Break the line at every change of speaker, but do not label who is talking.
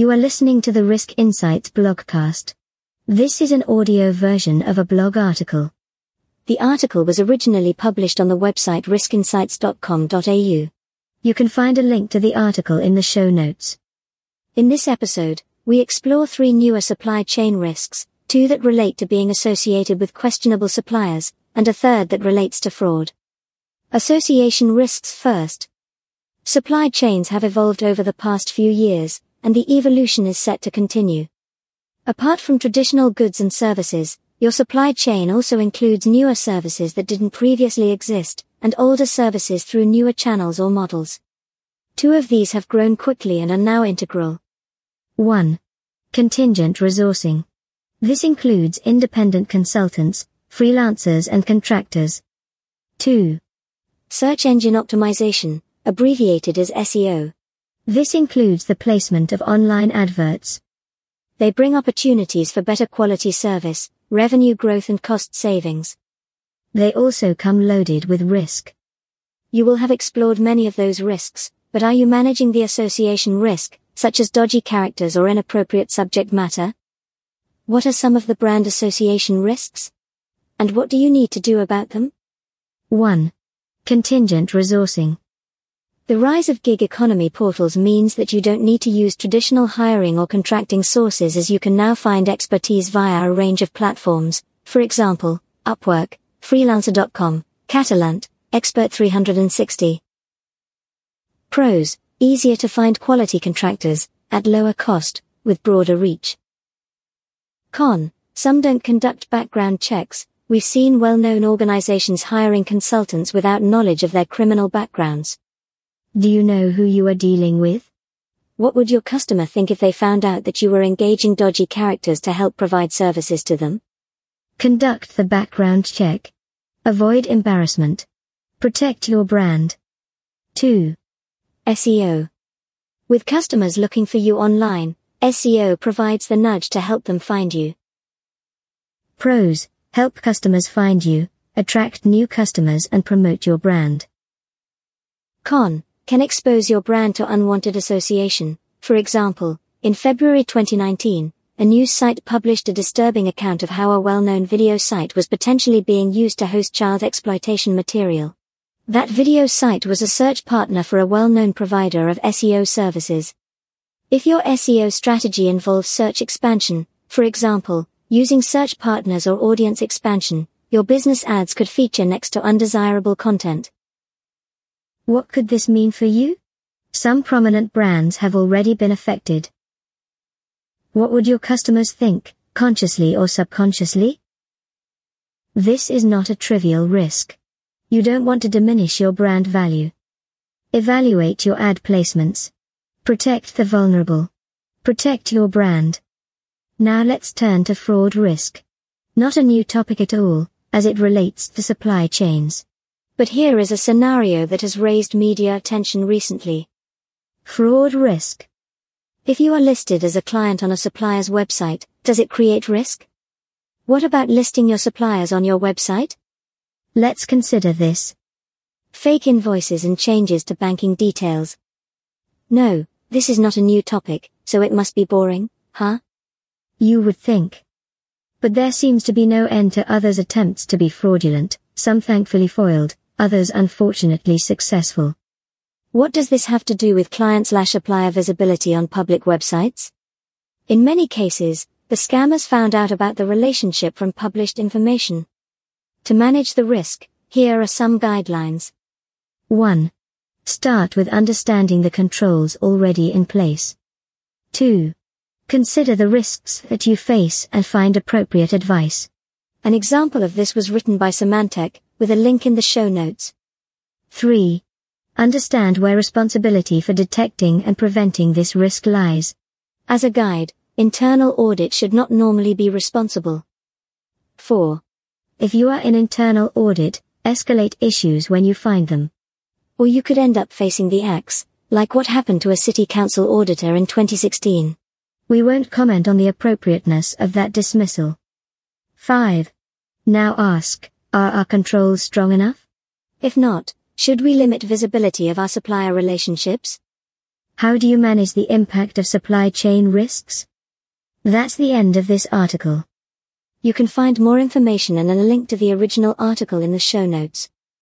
You are listening to the Risk Insights blogcast. This is an audio version of a blog article. The article was originally published on the website riskinsights.com.au. You can find a link to the article in the show notes. In this episode, we explore three newer supply chain risks, two that relate to being associated with questionable suppliers, and a third that relates to fraud. Association risks first. Supply chains have evolved over the past few years, and the evolution is set to continue. Apart from traditional goods and services, your supply chain also includes newer services that didn't previously exist, and older services through newer channels or models. Two of these have grown quickly and are now integral. 1. Contingent resourcing. This includes independent consultants, freelancers and contractors. 2. Search engine optimization, abbreviated as SEO. This includes the placement of online adverts. They bring opportunities for better quality service, revenue growth and cost savings. They also come loaded with risk. You will have explored many of those risks, but are you managing the association risk, such as dodgy characters or inappropriate subject matter? What are some of the brand association risks? And what do you need to do about them? 1. Contingent resourcing. The rise of gig economy portals means that you don't need to use traditional hiring or contracting sources as you can now find expertise via a range of platforms, for example, Upwork, Freelancer.com, Catalant, Expert 360. Pros easier to find quality contractors, at lower cost, with broader reach. Con, some don't conduct background checks, we've seen well-known organizations hiring consultants without knowledge of their criminal backgrounds. Do you know who you are dealing with? What would your customer think if they found out that you were engaging dodgy characters to help provide services to them? Conduct the background check. Avoid embarrassment. Protect your brand. 2. SEO. With customers looking for you online, SEO provides the nudge to help them find you. Pros, help customers find you, attract new customers and promote your brand. Con, can expose your brand to unwanted association. For example, in February 2019, a news site published a disturbing account of how a well-known video site was potentially being used to host child exploitation material. That video site was a search partner for a well-known provider of SEO services. If your SEO strategy involves search expansion, for example, using search partners or audience expansion, your business ads could feature next to undesirable content. What could this mean for you? Some prominent brands have already been affected. What would your customers think, consciously or subconsciously? This is not a trivial risk. You don't want to diminish your brand value. Evaluate your ad placements. Protect the vulnerable. Protect your brand. Now let's turn to fraud risk. Not a new topic at all, as it relates to supply chains. But here is a scenario that has raised media attention recently. Fraud risk. If you are listed as a client on a supplier's website, does it create risk? What about listing your suppliers on your website? Let's consider this. Fake invoices and changes to banking details. No, this is not a new topic, so it must be boring, huh? You would think. But there seems to be no end to others' attempts to be fraudulent, some thankfully foiled, others unfortunately successful. What does this have to do with client-slash-supplier visibility on public websites? In many cases, the scammers found out about the relationship from published information. To manage the risk, here are some guidelines. 1. Start with understanding the controls already in place. 2. Consider the risks that you face and find appropriate advice. An example of this was written by Symantec, with a link in the show notes. 3. Understand where responsibility for detecting and preventing this risk lies. As a guide, internal audit should not normally be responsible. 4. If you are in internal audit, escalate issues when you find them. Or you could end up facing the axe, like what happened to a city council auditor in 2016. We won't comment on the appropriateness of that dismissal. 5. Now ask, are our controls strong enough? If not, should we limit visibility of our supplier relationships? How do you manage the impact of supply chain risks? That's the end of this article. You can find more information and a link to the original article in the show notes.